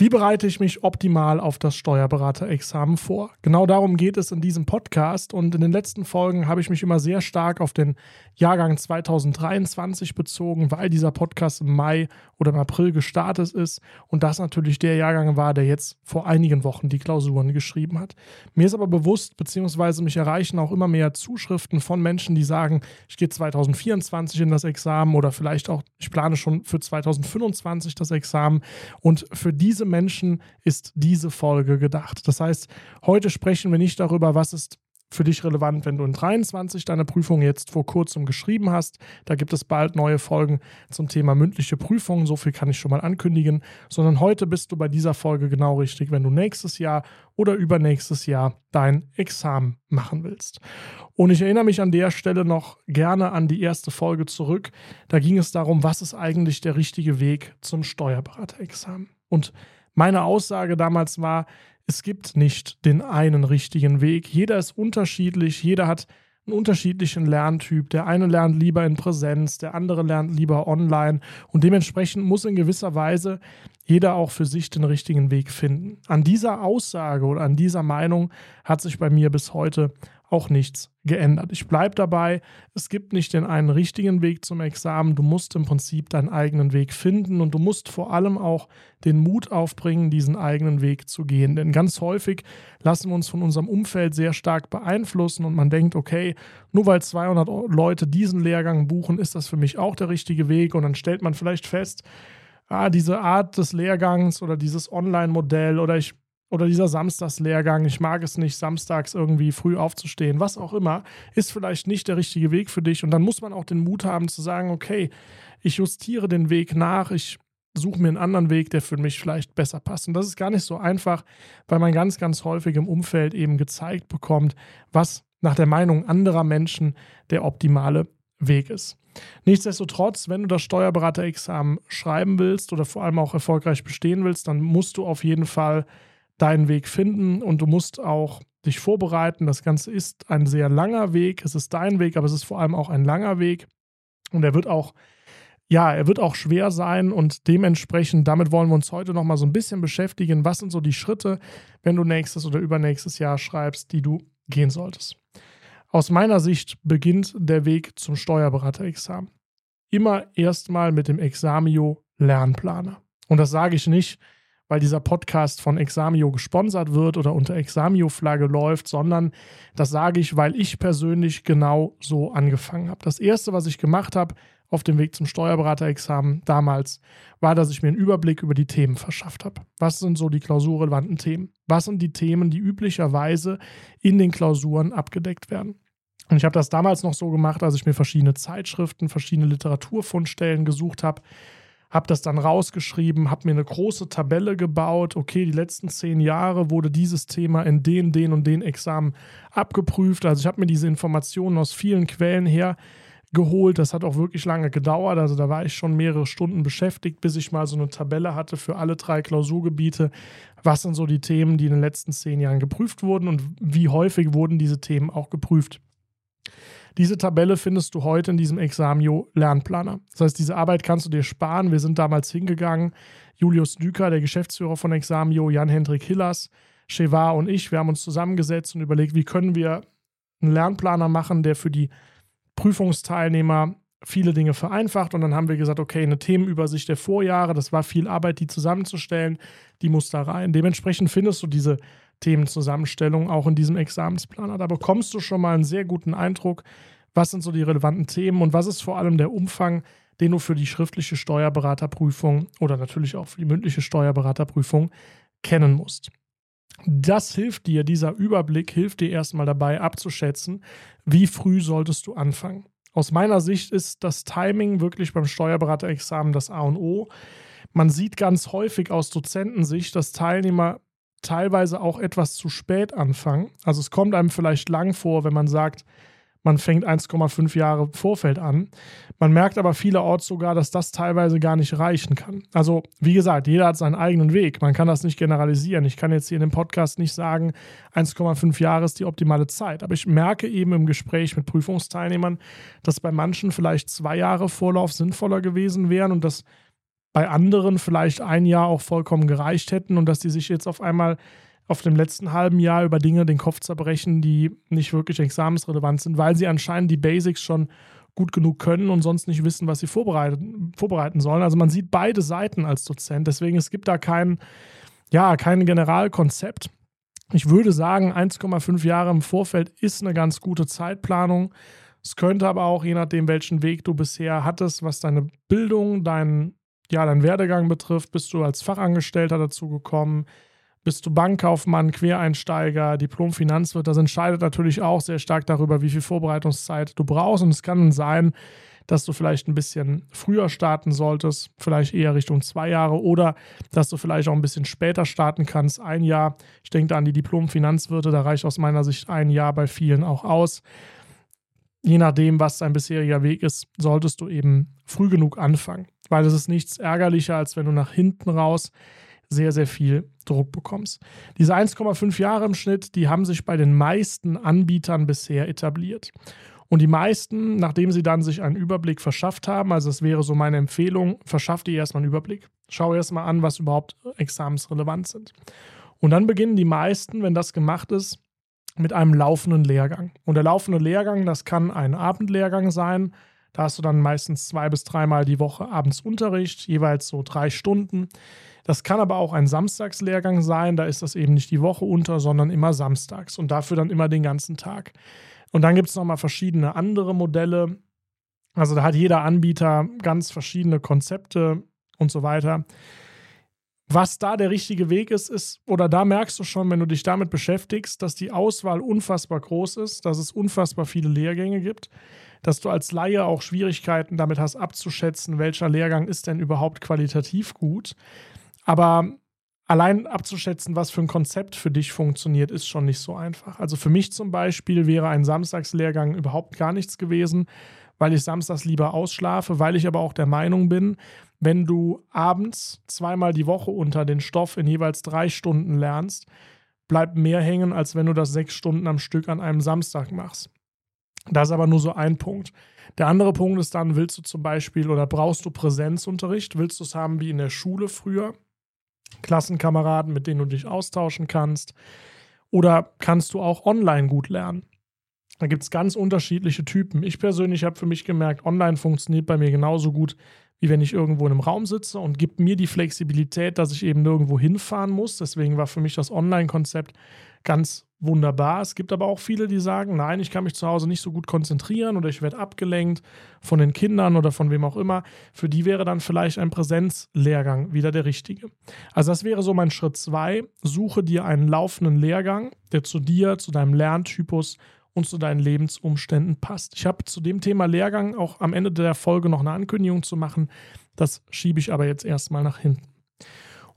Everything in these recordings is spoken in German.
Wie bereite ich mich optimal auf das Steuerberaterexamen vor? Genau darum geht es in diesem Podcast und in den letzten Folgen habe ich mich immer sehr stark auf den Jahrgang 2023 bezogen, weil dieser Podcast im Mai oder im April gestartet ist und das natürlich der Jahrgang war, der jetzt vor einigen Wochen die Klausuren geschrieben hat. Mir ist aber bewusst, beziehungsweise mich erreichen auch immer mehr Zuschriften von Menschen, die sagen, ich gehe 2024 in das Examen oder vielleicht auch, ich plane schon für 2025 das Examen und für diese Menschen ist diese Folge gedacht. Das heißt, heute sprechen wir nicht darüber, was ist für dich relevant, wenn du in 23 deine Prüfung jetzt vor kurzem geschrieben hast. Da gibt es bald neue Folgen zum Thema mündliche Prüfungen. So viel kann ich schon mal ankündigen. Sondern heute bist du bei dieser Folge genau richtig, wenn du nächstes Jahr oder übernächstes Jahr dein Examen machen willst. Und ich erinnere mich an der Stelle noch gerne an die erste Folge zurück. Da ging es darum, was ist eigentlich der richtige Weg zum Steuerberaterexamen. Und meine Aussage damals war, es gibt nicht den einen richtigen Weg. Jeder ist unterschiedlich, jeder hat einen unterschiedlichen Lerntyp. Der eine lernt lieber in Präsenz, der andere lernt lieber online und dementsprechend muss in gewisser Weise jeder auch für sich den richtigen Weg finden. An dieser Aussage oder an dieser Meinung hat sich bei mir bis heute auch nichts geändert. Ich bleibe dabei, es gibt nicht den einen richtigen Weg zum Examen, du musst im Prinzip deinen eigenen Weg finden und du musst vor allem auch den Mut aufbringen, diesen eigenen Weg zu gehen. Denn ganz häufig lassen wir uns von unserem Umfeld sehr stark beeinflussen und man denkt, okay, nur weil 200 Leute diesen Lehrgang buchen, ist das für mich auch der richtige Weg und dann stellt man vielleicht fest, ah, diese Art des Lehrgangs oder dieses Online-Modell oder ich oder dieser Samstagslehrgang, ich mag es nicht, samstags irgendwie früh aufzustehen, was auch immer, ist vielleicht nicht der richtige Weg für dich. Und dann muss man auch den Mut haben zu sagen, okay, ich justiere den Weg nach, ich suche mir einen anderen Weg, der für mich vielleicht besser passt. Und das ist gar nicht so einfach, weil man ganz, ganz häufig im Umfeld eben gezeigt bekommt, was nach der Meinung anderer Menschen der optimale Weg ist. Nichtsdestotrotz, wenn du das Steuerberaterexamen schreiben willst oder vor allem auch erfolgreich bestehen willst, dann musst du auf jeden Fall deinen Weg finden und du musst auch dich vorbereiten. Das Ganze ist ein sehr langer Weg. Es ist dein Weg, aber es ist vor allem auch ein langer Weg. Und er wird auch, ja, er wird auch schwer sein und dementsprechend, damit wollen wir uns heute nochmal so ein bisschen beschäftigen. Was sind so die Schritte, wenn du nächstes oder übernächstes Jahr schreibst, die du gehen solltest? Aus meiner Sicht beginnt der Weg zum Steuerberaterexamen. Immer erstmal mit dem Examio Lernplaner. Und das sage ich nicht, weil dieser Podcast von Examio gesponsert wird oder unter Examio-Flagge läuft, sondern das sage ich, weil ich persönlich genau so angefangen habe. Das erste, was ich gemacht habe auf dem Weg zum Steuerberaterexamen damals, war, dass ich mir einen Überblick über die Themen verschafft habe. Was sind so die klausurrelevanten Themen? Was sind die Themen, die üblicherweise in den Klausuren abgedeckt werden? Und ich habe das damals noch so gemacht, als ich mir verschiedene Zeitschriften, verschiedene Literaturfundstellen gesucht habe habe das dann rausgeschrieben, habe mir eine große Tabelle gebaut. Okay, die letzten zehn Jahre wurde dieses Thema in den, den und den Examen abgeprüft. Also ich habe mir diese Informationen aus vielen Quellen her geholt. Das hat auch wirklich lange gedauert. Also da war ich schon mehrere Stunden beschäftigt, bis ich mal so eine Tabelle hatte für alle drei Klausurgebiete. Was sind so die Themen, die in den letzten zehn Jahren geprüft wurden und wie häufig wurden diese Themen auch geprüft? Diese Tabelle findest du heute in diesem Examio Lernplaner. Das heißt, diese Arbeit kannst du dir sparen. Wir sind damals hingegangen. Julius Düker, der Geschäftsführer von Examio, Jan-Hendrik Hillers, Chevar und ich, wir haben uns zusammengesetzt und überlegt, wie können wir einen Lernplaner machen, der für die Prüfungsteilnehmer viele Dinge vereinfacht. Und dann haben wir gesagt, okay, eine Themenübersicht der Vorjahre, das war viel Arbeit, die zusammenzustellen, die muss da rein. Dementsprechend findest du diese Themenzusammenstellung auch in diesem Examensplaner. Da bekommst du schon mal einen sehr guten Eindruck, was sind so die relevanten Themen und was ist vor allem der Umfang, den du für die schriftliche Steuerberaterprüfung oder natürlich auch für die mündliche Steuerberaterprüfung kennen musst. Das hilft dir, dieser Überblick hilft dir erstmal dabei abzuschätzen, wie früh solltest du anfangen. Aus meiner Sicht ist das Timing wirklich beim Steuerberaterexamen das A und O. Man sieht ganz häufig aus Dozentensicht, dass Teilnehmer teilweise auch etwas zu spät anfangen. Also es kommt einem vielleicht lang vor, wenn man sagt, man fängt 1,5 Jahre Vorfeld an. Man merkt aber vielerorts sogar, dass das teilweise gar nicht reichen kann. Also, wie gesagt, jeder hat seinen eigenen Weg. Man kann das nicht generalisieren. Ich kann jetzt hier in dem Podcast nicht sagen, 1,5 Jahre ist die optimale Zeit. Aber ich merke eben im Gespräch mit Prüfungsteilnehmern, dass bei manchen vielleicht zwei Jahre Vorlauf sinnvoller gewesen wären und dass bei anderen vielleicht ein Jahr auch vollkommen gereicht hätten und dass die sich jetzt auf einmal auf dem letzten halben Jahr über Dinge den Kopf zerbrechen, die nicht wirklich examensrelevant sind, weil sie anscheinend die Basics schon gut genug können und sonst nicht wissen, was sie vorbereiten, vorbereiten sollen. Also man sieht beide Seiten als Dozent. Deswegen es gibt da kein, ja, kein Generalkonzept. Ich würde sagen, 1,5 Jahre im Vorfeld ist eine ganz gute Zeitplanung. Es könnte aber auch, je nachdem, welchen Weg du bisher hattest, was deine Bildung, dein, ja, dein Werdegang betrifft, bist du als Fachangestellter dazu gekommen, bist du Bankkaufmann, Quereinsteiger, Diplom-Finanzwirt. Das entscheidet natürlich auch sehr stark darüber, wie viel Vorbereitungszeit du brauchst. Und es kann sein, dass du vielleicht ein bisschen früher starten solltest, vielleicht eher Richtung zwei Jahre oder dass du vielleicht auch ein bisschen später starten kannst, ein Jahr. Ich denke da an die Diplom-Finanzwirte, da reicht aus meiner Sicht ein Jahr bei vielen auch aus je nachdem, was dein bisheriger Weg ist, solltest du eben früh genug anfangen. Weil es ist nichts ärgerlicher, als wenn du nach hinten raus sehr, sehr viel Druck bekommst. Diese 1,5 Jahre im Schnitt, die haben sich bei den meisten Anbietern bisher etabliert. Und die meisten, nachdem sie dann sich einen Überblick verschafft haben, also das wäre so meine Empfehlung, verschaff dir erstmal einen Überblick. Schau erstmal an, was überhaupt examensrelevant sind. Und dann beginnen die meisten, wenn das gemacht ist, mit einem laufenden Lehrgang. Und der laufende Lehrgang, das kann ein Abendlehrgang sein. Da hast du dann meistens zwei bis dreimal die Woche abends Unterricht, jeweils so drei Stunden. Das kann aber auch ein Samstagslehrgang sein. Da ist das eben nicht die Woche unter, sondern immer samstags und dafür dann immer den ganzen Tag. Und dann gibt es nochmal verschiedene andere Modelle. Also da hat jeder Anbieter ganz verschiedene Konzepte und so weiter. Was da der richtige Weg ist, ist, oder da merkst du schon, wenn du dich damit beschäftigst, dass die Auswahl unfassbar groß ist, dass es unfassbar viele Lehrgänge gibt, dass du als Laie auch Schwierigkeiten damit hast abzuschätzen, welcher Lehrgang ist denn überhaupt qualitativ gut. Aber allein abzuschätzen, was für ein Konzept für dich funktioniert, ist schon nicht so einfach. Also für mich zum Beispiel wäre ein Samstagslehrgang überhaupt gar nichts gewesen, weil ich samstags lieber ausschlafe, weil ich aber auch der Meinung bin, wenn du abends zweimal die Woche unter den Stoff in jeweils drei Stunden lernst, bleibt mehr hängen, als wenn du das sechs Stunden am Stück an einem Samstag machst. Das ist aber nur so ein Punkt. Der andere Punkt ist dann, willst du zum Beispiel oder brauchst du Präsenzunterricht? Willst du es haben wie in der Schule früher? Klassenkameraden, mit denen du dich austauschen kannst? Oder kannst du auch online gut lernen? Da gibt es ganz unterschiedliche Typen. Ich persönlich habe für mich gemerkt, online funktioniert bei mir genauso gut wie wenn ich irgendwo in einem Raum sitze und gibt mir die Flexibilität, dass ich eben nirgendwo hinfahren muss. Deswegen war für mich das Online-Konzept ganz wunderbar. Es gibt aber auch viele, die sagen, nein, ich kann mich zu Hause nicht so gut konzentrieren oder ich werde abgelenkt von den Kindern oder von wem auch immer. Für die wäre dann vielleicht ein Präsenzlehrgang wieder der richtige. Also das wäre so mein Schritt zwei. Suche dir einen laufenden Lehrgang, der zu dir, zu deinem Lerntypus und zu deinen Lebensumständen passt. Ich habe zu dem Thema Lehrgang auch am Ende der Folge noch eine Ankündigung zu machen. Das schiebe ich aber jetzt erstmal nach hinten.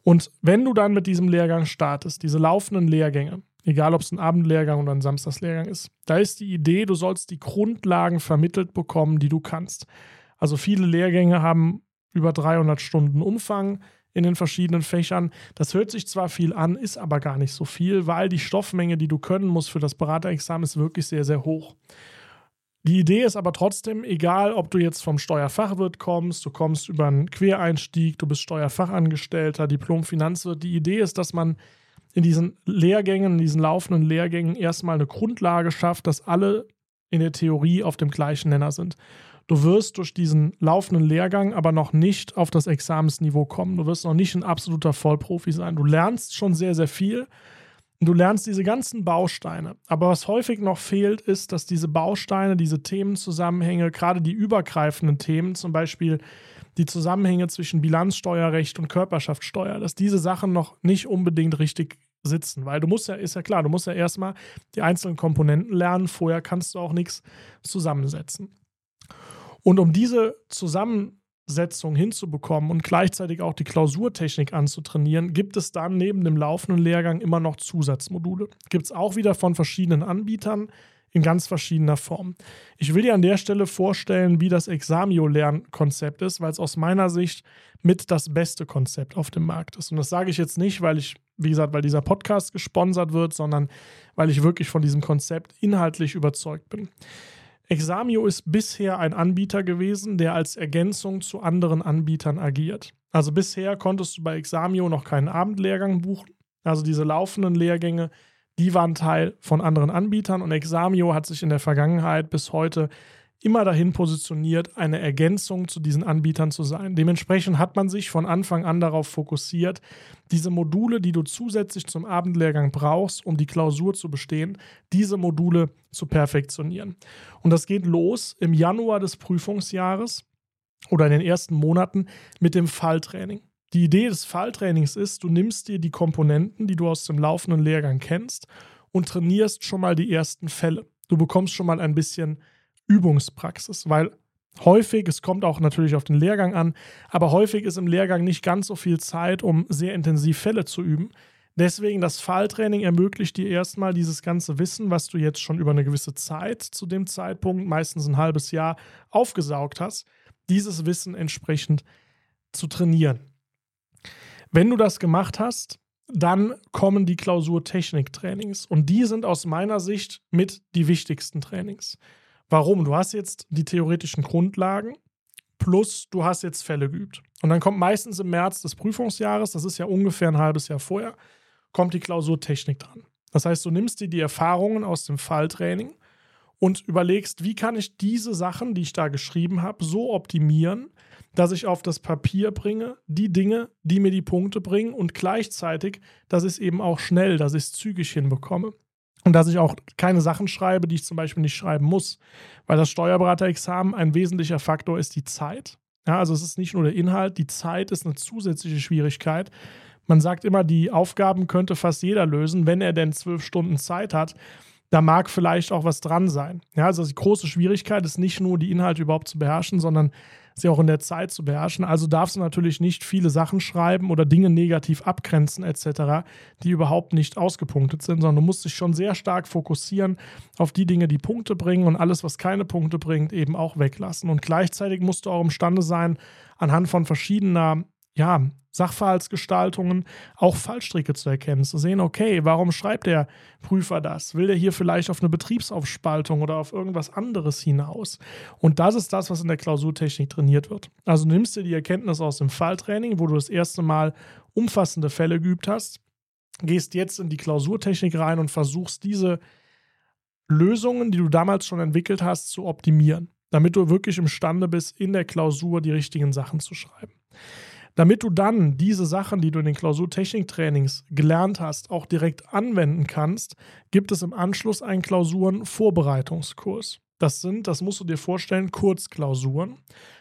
Und wenn du dann mit diesem Lehrgang startest, diese laufenden Lehrgänge, egal ob es ein Abendlehrgang oder ein Samstagslehrgang ist, da ist die Idee, du sollst die Grundlagen vermittelt bekommen, die du kannst. Also viele Lehrgänge haben über 300 Stunden Umfang in den verschiedenen Fächern. Das hört sich zwar viel an, ist aber gar nicht so viel, weil die Stoffmenge, die du können musst für das Beraterexamen, ist wirklich sehr, sehr hoch. Die Idee ist aber trotzdem, egal ob du jetzt vom Steuerfachwirt kommst, du kommst über einen Quereinstieg, du bist Steuerfachangestellter, Diplom-Finanzwirt, die Idee ist, dass man in diesen Lehrgängen, in diesen laufenden Lehrgängen erstmal eine Grundlage schafft, dass alle in der Theorie auf dem gleichen Nenner sind. Du wirst durch diesen laufenden Lehrgang aber noch nicht auf das Examensniveau kommen. Du wirst noch nicht ein absoluter Vollprofi sein. Du lernst schon sehr, sehr viel. Und du lernst diese ganzen Bausteine. Aber was häufig noch fehlt, ist, dass diese Bausteine, diese Themenzusammenhänge, gerade die übergreifenden Themen, zum Beispiel die Zusammenhänge zwischen Bilanzsteuerrecht und Körperschaftssteuer, dass diese Sachen noch nicht unbedingt richtig sitzen. Weil du musst ja, ist ja klar, du musst ja erstmal die einzelnen Komponenten lernen. Vorher kannst du auch nichts zusammensetzen. Und um diese Zusammensetzung hinzubekommen und gleichzeitig auch die Klausurtechnik anzutrainieren, gibt es dann neben dem laufenden Lehrgang immer noch Zusatzmodule. Gibt es auch wieder von verschiedenen Anbietern in ganz verschiedener Form. Ich will dir an der Stelle vorstellen, wie das Examio-Lernkonzept ist, weil es aus meiner Sicht mit das beste Konzept auf dem Markt ist. Und das sage ich jetzt nicht, weil ich, wie gesagt, weil dieser Podcast gesponsert wird, sondern weil ich wirklich von diesem Konzept inhaltlich überzeugt bin. Examio ist bisher ein Anbieter gewesen, der als Ergänzung zu anderen Anbietern agiert. Also bisher konntest du bei Examio noch keinen Abendlehrgang buchen. Also diese laufenden Lehrgänge, die waren Teil von anderen Anbietern und Examio hat sich in der Vergangenheit bis heute immer dahin positioniert, eine Ergänzung zu diesen Anbietern zu sein. Dementsprechend hat man sich von Anfang an darauf fokussiert, diese Module, die du zusätzlich zum Abendlehrgang brauchst, um die Klausur zu bestehen, diese Module zu perfektionieren. Und das geht los im Januar des Prüfungsjahres oder in den ersten Monaten mit dem Falltraining. Die Idee des Falltrainings ist, du nimmst dir die Komponenten, die du aus dem laufenden Lehrgang kennst, und trainierst schon mal die ersten Fälle. Du bekommst schon mal ein bisschen Übungspraxis, weil häufig, es kommt auch natürlich auf den Lehrgang an, aber häufig ist im Lehrgang nicht ganz so viel Zeit, um sehr intensiv Fälle zu üben. Deswegen das Falltraining ermöglicht dir erstmal dieses ganze Wissen, was du jetzt schon über eine gewisse Zeit zu dem Zeitpunkt, meistens ein halbes Jahr, aufgesaugt hast, dieses Wissen entsprechend zu trainieren. Wenn du das gemacht hast, dann kommen die Klausurtechnik-Trainings und die sind aus meiner Sicht mit die wichtigsten Trainings. Warum? Du hast jetzt die theoretischen Grundlagen plus du hast jetzt Fälle geübt. Und dann kommt meistens im März des Prüfungsjahres, das ist ja ungefähr ein halbes Jahr vorher, kommt die Klausurtechnik dran. Das heißt, du nimmst dir die Erfahrungen aus dem Falltraining und überlegst, wie kann ich diese Sachen, die ich da geschrieben habe, so optimieren, dass ich auf das Papier bringe, die Dinge, die mir die Punkte bringen und gleichzeitig, dass ich es eben auch schnell, dass ich es zügig hinbekomme. Und dass ich auch keine Sachen schreibe, die ich zum Beispiel nicht schreiben muss. Weil das Steuerberaterexamen ein wesentlicher Faktor ist die Zeit. Ja, also es ist nicht nur der Inhalt, die Zeit ist eine zusätzliche Schwierigkeit. Man sagt immer, die Aufgaben könnte fast jeder lösen, wenn er denn zwölf Stunden Zeit hat. Da mag vielleicht auch was dran sein. Ja, also die große Schwierigkeit ist nicht nur die Inhalte überhaupt zu beherrschen, sondern sie auch in der Zeit zu beherrschen. Also darfst du natürlich nicht viele Sachen schreiben oder Dinge negativ abgrenzen etc., die überhaupt nicht ausgepunktet sind, sondern du musst dich schon sehr stark fokussieren auf die Dinge, die Punkte bringen und alles, was keine Punkte bringt, eben auch weglassen. Und gleichzeitig musst du auch imstande sein, anhand von verschiedener ja, Sachverhaltsgestaltungen auch Fallstricke zu erkennen, zu sehen, okay, warum schreibt der Prüfer das? Will der hier vielleicht auf eine Betriebsaufspaltung oder auf irgendwas anderes hinaus? Und das ist das, was in der Klausurtechnik trainiert wird. Also nimmst du die Erkenntnis aus dem Falltraining, wo du das erste Mal umfassende Fälle geübt hast, gehst jetzt in die Klausurtechnik rein und versuchst diese Lösungen, die du damals schon entwickelt hast, zu optimieren, damit du wirklich imstande bist, in der Klausur die richtigen Sachen zu schreiben. Damit du dann diese Sachen, die du in den Klausurtechniktrainings gelernt hast, auch direkt anwenden kannst, gibt es im Anschluss einen Klausurenvorbereitungskurs. Das sind, das musst du dir vorstellen, Kurzklausuren.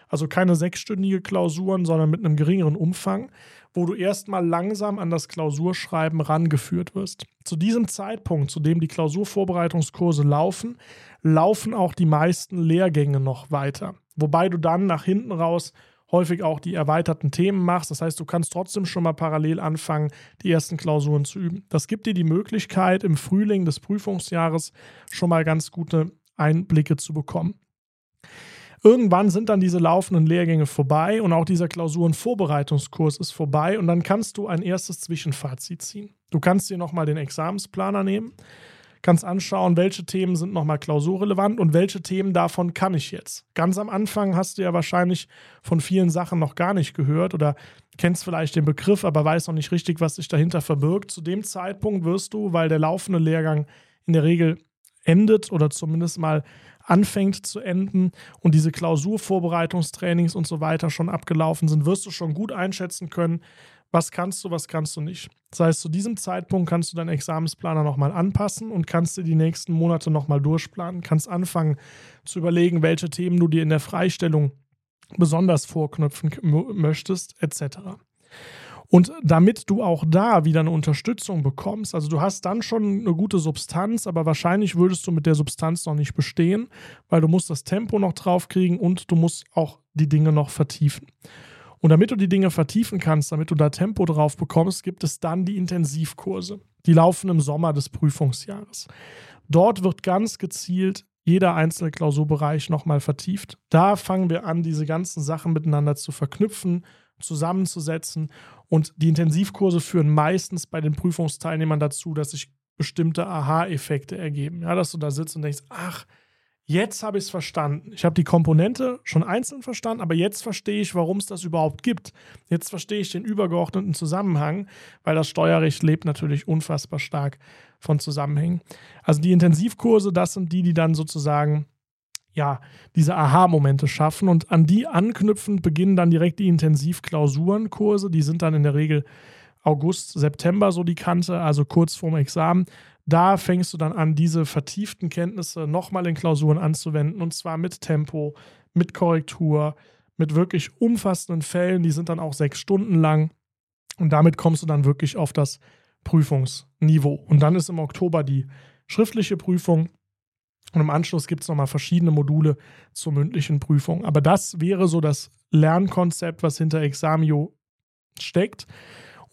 Also keine sechsstündige Klausuren, sondern mit einem geringeren Umfang, wo du erstmal langsam an das Klausurschreiben rangeführt wirst. Zu diesem Zeitpunkt, zu dem die Klausurvorbereitungskurse laufen, laufen auch die meisten Lehrgänge noch weiter. Wobei du dann nach hinten raus häufig auch die erweiterten Themen machst. Das heißt, du kannst trotzdem schon mal parallel anfangen, die ersten Klausuren zu üben. Das gibt dir die Möglichkeit, im Frühling des Prüfungsjahres schon mal ganz gute Einblicke zu bekommen. Irgendwann sind dann diese laufenden Lehrgänge vorbei und auch dieser Klausurenvorbereitungskurs ist vorbei und dann kannst du ein erstes Zwischenfazit ziehen. Du kannst dir nochmal den Examensplaner nehmen kannst anschauen, welche Themen sind nochmal klausurrelevant und welche Themen davon kann ich jetzt. Ganz am Anfang hast du ja wahrscheinlich von vielen Sachen noch gar nicht gehört oder kennst vielleicht den Begriff, aber weißt noch nicht richtig, was sich dahinter verbirgt. Zu dem Zeitpunkt wirst du, weil der laufende Lehrgang in der Regel endet oder zumindest mal anfängt zu enden und diese Klausurvorbereitungstrainings und so weiter schon abgelaufen sind, wirst du schon gut einschätzen können, was kannst du, was kannst du nicht. Das heißt, zu diesem Zeitpunkt kannst du deinen Examensplaner nochmal anpassen und kannst dir die nächsten Monate nochmal durchplanen, kannst anfangen zu überlegen, welche Themen du dir in der Freistellung besonders vorknüpfen möchtest, etc. Und damit du auch da wieder eine Unterstützung bekommst, also du hast dann schon eine gute Substanz, aber wahrscheinlich würdest du mit der Substanz noch nicht bestehen, weil du musst das Tempo noch draufkriegen und du musst auch die Dinge noch vertiefen. Und damit du die Dinge vertiefen kannst, damit du da Tempo drauf bekommst, gibt es dann die Intensivkurse. Die laufen im Sommer des Prüfungsjahres. Dort wird ganz gezielt jeder einzelne Klausurbereich nochmal vertieft. Da fangen wir an, diese ganzen Sachen miteinander zu verknüpfen, zusammenzusetzen. Und die Intensivkurse führen meistens bei den Prüfungsteilnehmern dazu, dass sich bestimmte Aha-Effekte ergeben. Ja, dass du da sitzt und denkst, ach, Jetzt habe ich es verstanden. Ich habe die Komponente schon einzeln verstanden, aber jetzt verstehe ich, warum es das überhaupt gibt. Jetzt verstehe ich den übergeordneten Zusammenhang, weil das Steuerrecht lebt natürlich unfassbar stark von Zusammenhängen. Also die Intensivkurse, das sind die, die dann sozusagen ja, diese Aha-Momente schaffen und an die anknüpfend beginnen dann direkt die Intensivklausurenkurse. Die sind dann in der Regel August, September so die Kante, also kurz vorm Examen. Da fängst du dann an, diese vertieften Kenntnisse nochmal in Klausuren anzuwenden und zwar mit Tempo, mit Korrektur, mit wirklich umfassenden Fällen. Die sind dann auch sechs Stunden lang und damit kommst du dann wirklich auf das Prüfungsniveau. Und dann ist im Oktober die schriftliche Prüfung und im Anschluss gibt es nochmal verschiedene Module zur mündlichen Prüfung. Aber das wäre so das Lernkonzept, was hinter Examio steckt.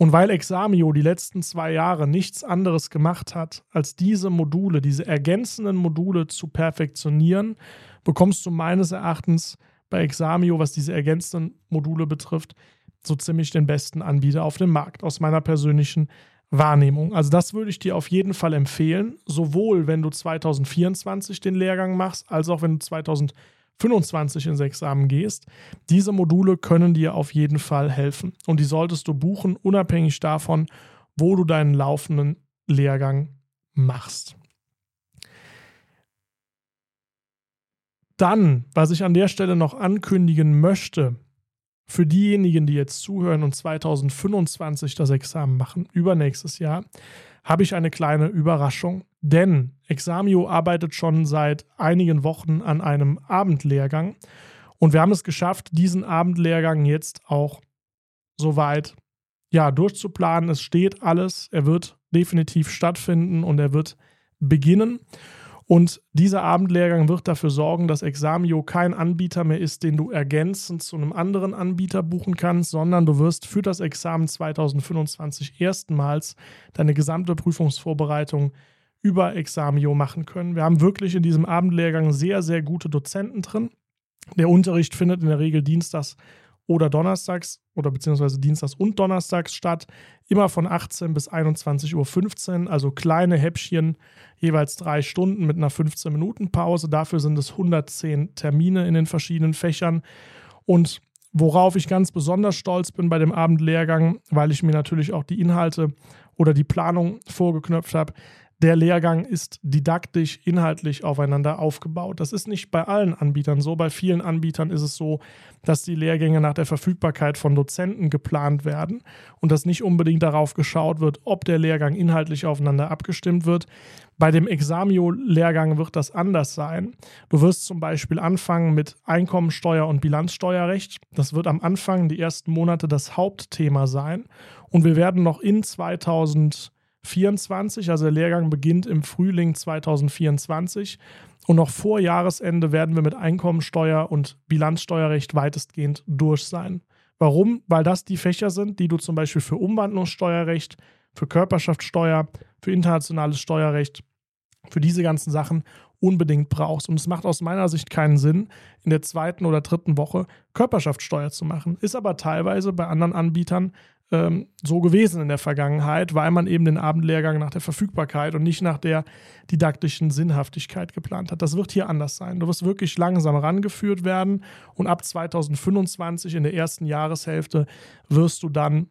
Und weil Examio die letzten zwei Jahre nichts anderes gemacht hat, als diese Module, diese ergänzenden Module zu perfektionieren, bekommst du meines Erachtens bei Examio, was diese ergänzenden Module betrifft, so ziemlich den besten Anbieter auf dem Markt, aus meiner persönlichen Wahrnehmung. Also das würde ich dir auf jeden Fall empfehlen, sowohl wenn du 2024 den Lehrgang machst, als auch wenn du 2025 ins Examen gehst. Diese Module können dir auf jeden Fall helfen und die solltest du buchen, unabhängig davon, wo du deinen laufenden Lehrgang machst. Dann, was ich an der Stelle noch ankündigen möchte, für diejenigen, die jetzt zuhören und 2025 das Examen machen, übernächstes Jahr, habe ich eine kleine Überraschung. Denn Examio arbeitet schon seit einigen Wochen an einem Abendlehrgang und wir haben es geschafft, diesen Abendlehrgang jetzt auch soweit ja, durchzuplanen. Es steht alles, er wird definitiv stattfinden und er wird beginnen. Und dieser Abendlehrgang wird dafür sorgen, dass Examio kein Anbieter mehr ist, den du ergänzend zu einem anderen Anbieter buchen kannst, sondern du wirst für das Examen 2025 erstmals deine gesamte Prüfungsvorbereitung über Examio machen können. Wir haben wirklich in diesem Abendlehrgang sehr, sehr gute Dozenten drin. Der Unterricht findet in der Regel dienstags oder donnerstags oder beziehungsweise dienstags und donnerstags statt. Immer von 18 bis 21.15 Uhr, also kleine Häppchen, jeweils drei Stunden mit einer 15-Minuten-Pause. Dafür sind es 110 Termine in den verschiedenen Fächern. Und worauf ich ganz besonders stolz bin bei dem Abendlehrgang, weil ich mir natürlich auch die Inhalte oder die Planung vorgeknöpft habe, der Lehrgang ist didaktisch, inhaltlich aufeinander aufgebaut. Das ist nicht bei allen Anbietern so. Bei vielen Anbietern ist es so, dass die Lehrgänge nach der Verfügbarkeit von Dozenten geplant werden und dass nicht unbedingt darauf geschaut wird, ob der Lehrgang inhaltlich aufeinander abgestimmt wird. Bei dem Examio-Lehrgang wird das anders sein. Du wirst zum Beispiel anfangen mit Einkommensteuer und Bilanzsteuerrecht. Das wird am Anfang die ersten Monate das Hauptthema sein. Und wir werden noch in 2000 2024. Also der Lehrgang beginnt im Frühling 2024. Und noch vor Jahresende werden wir mit Einkommensteuer und Bilanzsteuerrecht weitestgehend durch sein. Warum? Weil das die Fächer sind, die du zum Beispiel für Umwandlungssteuerrecht, für Körperschaftssteuer, für internationales Steuerrecht, für diese ganzen Sachen unbedingt brauchst. Und es macht aus meiner Sicht keinen Sinn, in der zweiten oder dritten Woche Körperschaftssteuer zu machen. Ist aber teilweise bei anderen Anbietern ähm, so gewesen in der Vergangenheit, weil man eben den Abendlehrgang nach der Verfügbarkeit und nicht nach der didaktischen Sinnhaftigkeit geplant hat. Das wird hier anders sein. Du wirst wirklich langsam rangeführt werden und ab 2025 in der ersten Jahreshälfte wirst du dann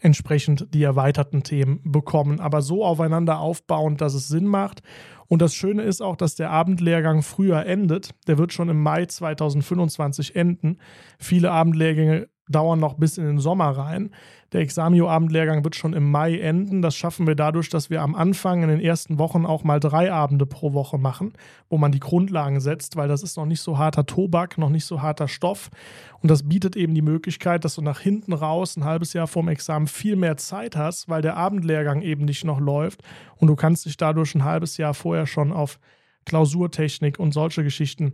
entsprechend die erweiterten Themen bekommen, aber so aufeinander aufbauend, dass es Sinn macht. Und das Schöne ist auch, dass der Abendlehrgang früher endet. Der wird schon im Mai 2025 enden. Viele Abendlehrgänge dauern noch bis in den Sommer rein. Der Examio-Abendlehrgang wird schon im Mai enden. Das schaffen wir dadurch, dass wir am Anfang in den ersten Wochen auch mal drei Abende pro Woche machen, wo man die Grundlagen setzt, weil das ist noch nicht so harter Tobak, noch nicht so harter Stoff. Und das bietet eben die Möglichkeit, dass du nach hinten raus, ein halbes Jahr vorm Examen, viel mehr Zeit hast, weil der Abendlehrgang eben nicht noch läuft. Und du kannst dich dadurch ein halbes Jahr vorher schon auf Klausurtechnik und solche Geschichten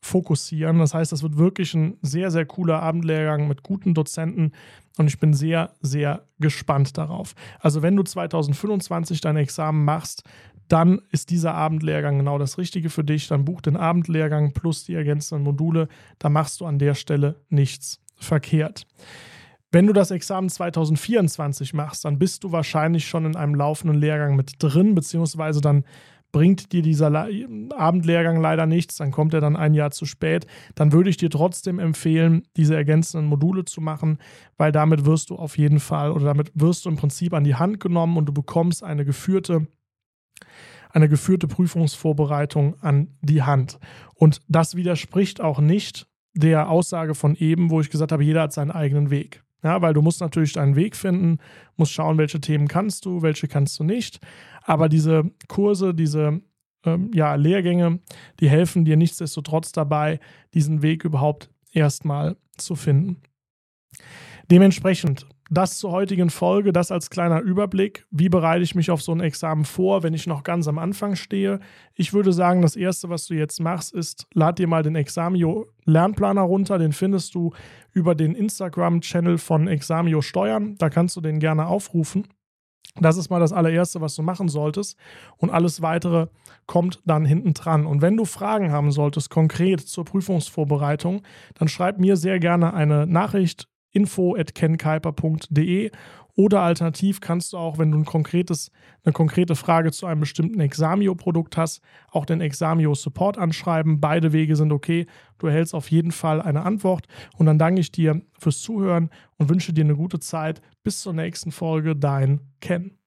fokussieren. Das heißt, das wird wirklich ein sehr, sehr cooler Abendlehrgang mit guten Dozenten und ich bin sehr, sehr gespannt darauf. Also wenn du 2025 dein Examen machst, dann ist dieser Abendlehrgang genau das Richtige für dich. Dann buch den Abendlehrgang plus die ergänzenden Module. Da machst du an der Stelle nichts verkehrt. Wenn du das Examen 2024 machst, dann bist du wahrscheinlich schon in einem laufenden Lehrgang mit drin, beziehungsweise dann bringt dir dieser Abendlehrgang leider nichts, dann kommt er dann ein Jahr zu spät, dann würde ich dir trotzdem empfehlen, diese ergänzenden Module zu machen, weil damit wirst du auf jeden Fall oder damit wirst du im Prinzip an die Hand genommen und du bekommst eine geführte eine geführte Prüfungsvorbereitung an die Hand. Und das widerspricht auch nicht der Aussage von eben, wo ich gesagt habe, jeder hat seinen eigenen Weg. Ja, weil du musst natürlich deinen Weg finden, musst schauen, welche Themen kannst du, welche kannst du nicht. Aber diese Kurse, diese ähm, ja, Lehrgänge, die helfen dir nichtsdestotrotz dabei, diesen Weg überhaupt erstmal zu finden. Dementsprechend, das zur heutigen Folge, das als kleiner Überblick. Wie bereite ich mich auf so ein Examen vor, wenn ich noch ganz am Anfang stehe? Ich würde sagen, das Erste, was du jetzt machst, ist, lad dir mal den Examio Lernplaner runter. Den findest du über den Instagram-Channel von Examio Steuern. Da kannst du den gerne aufrufen. Das ist mal das allererste, was du machen solltest. Und alles weitere kommt dann hinten dran. Und wenn du Fragen haben solltest, konkret zur Prüfungsvorbereitung, dann schreib mir sehr gerne eine Nachricht info.kenkuiper.de oder alternativ kannst du auch, wenn du ein konkretes, eine konkrete Frage zu einem bestimmten Examio-Produkt hast, auch den Examio-Support anschreiben. Beide Wege sind okay. Du erhältst auf jeden Fall eine Antwort. Und dann danke ich dir fürs Zuhören und wünsche dir eine gute Zeit. Bis zur nächsten Folge. Dein Ken.